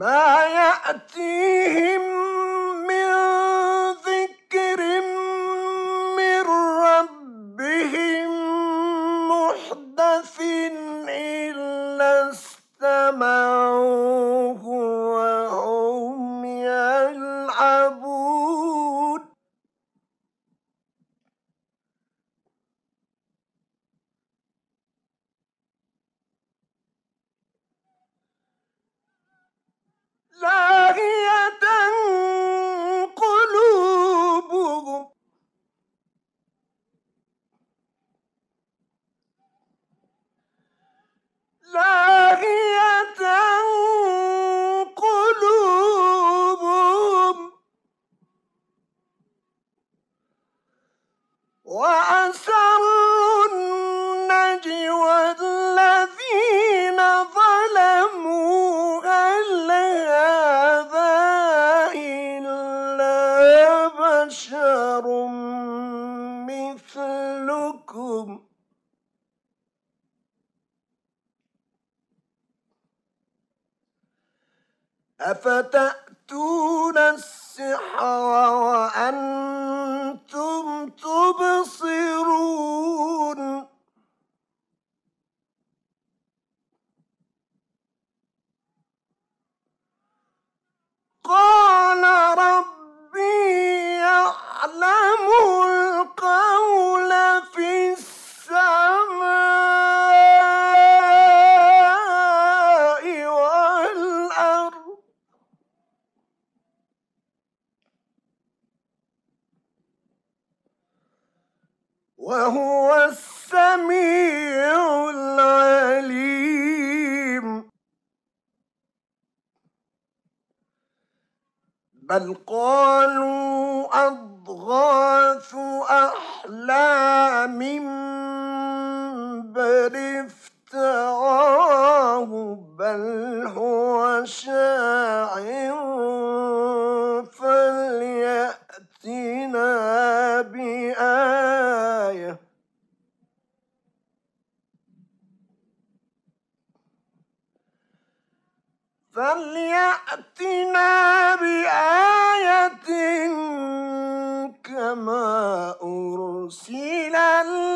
ما يأتيهم من ذكر من ربهم محدث إلا استمعوه. وأسروا النجوى الذين ظلموا هذا إلا بشر مثلكم. أفتأتون السحر وأنتم تبصرون قال ربي يعلم القول في السماء والأرض وهو السميع العليم. بل قالوا أضغاث أحلام فليأتنا بآية كما أرسل الأولون.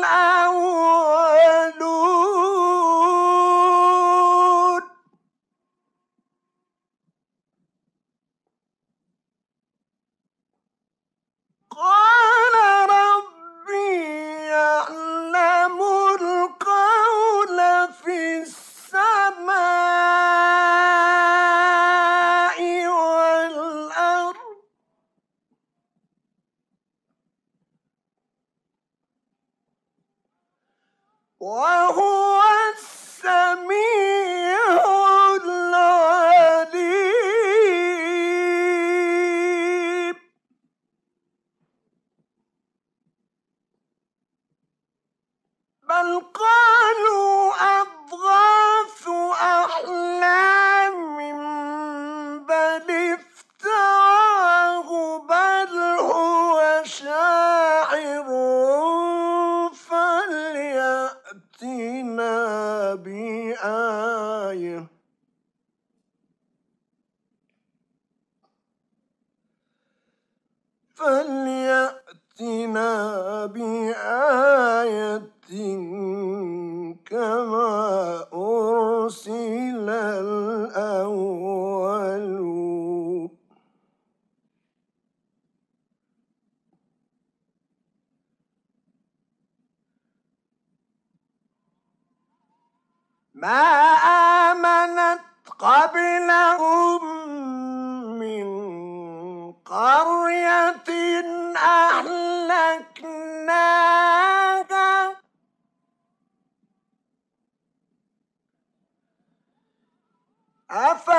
وهو السميع العليم. فليأتنا بآية كما أرسل الأولون. ما أهلكناها أفهم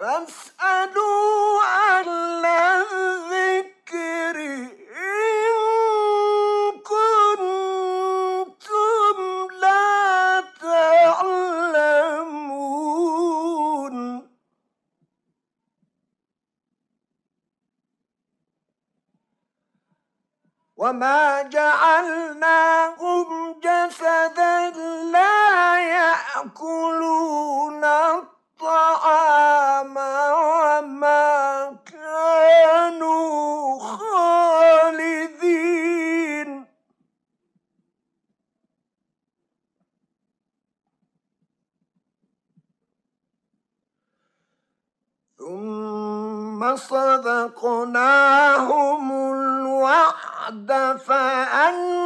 فاسألوا أهل الذكر إن كنتم لا تعلمون. وما جعلناهم جسدا لا يأكلون ثم صدقناهم الوعد فأنجيناهم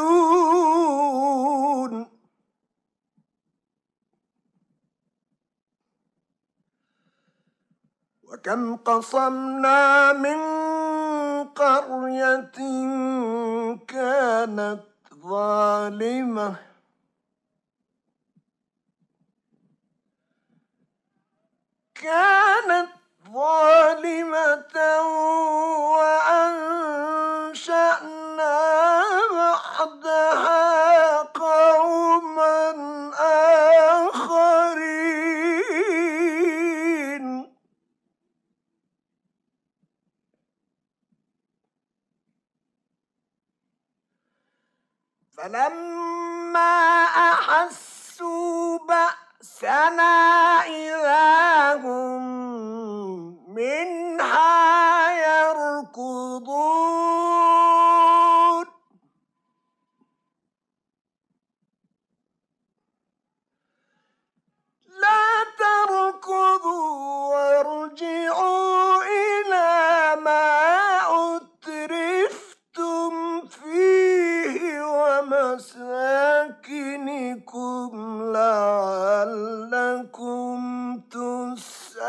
تعقلون وكم قصمنا من قرية كانت ظالمة. فلما أحسوا بأسنا إذا هم منها ومساكنكم لعلكم تسألون.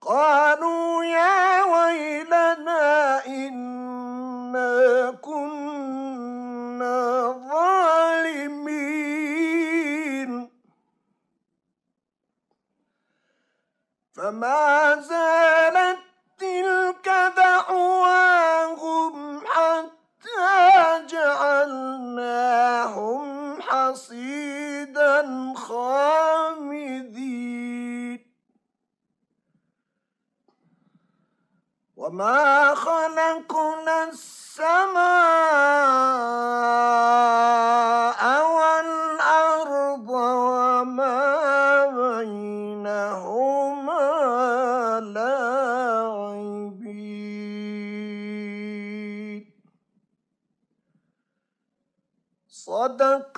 قالوا يا ويلنا إنا كنا ظالمين. فما حصيدا خامدين. وما خلقنا السماء والأرض وما بينهما لاعبين. صدق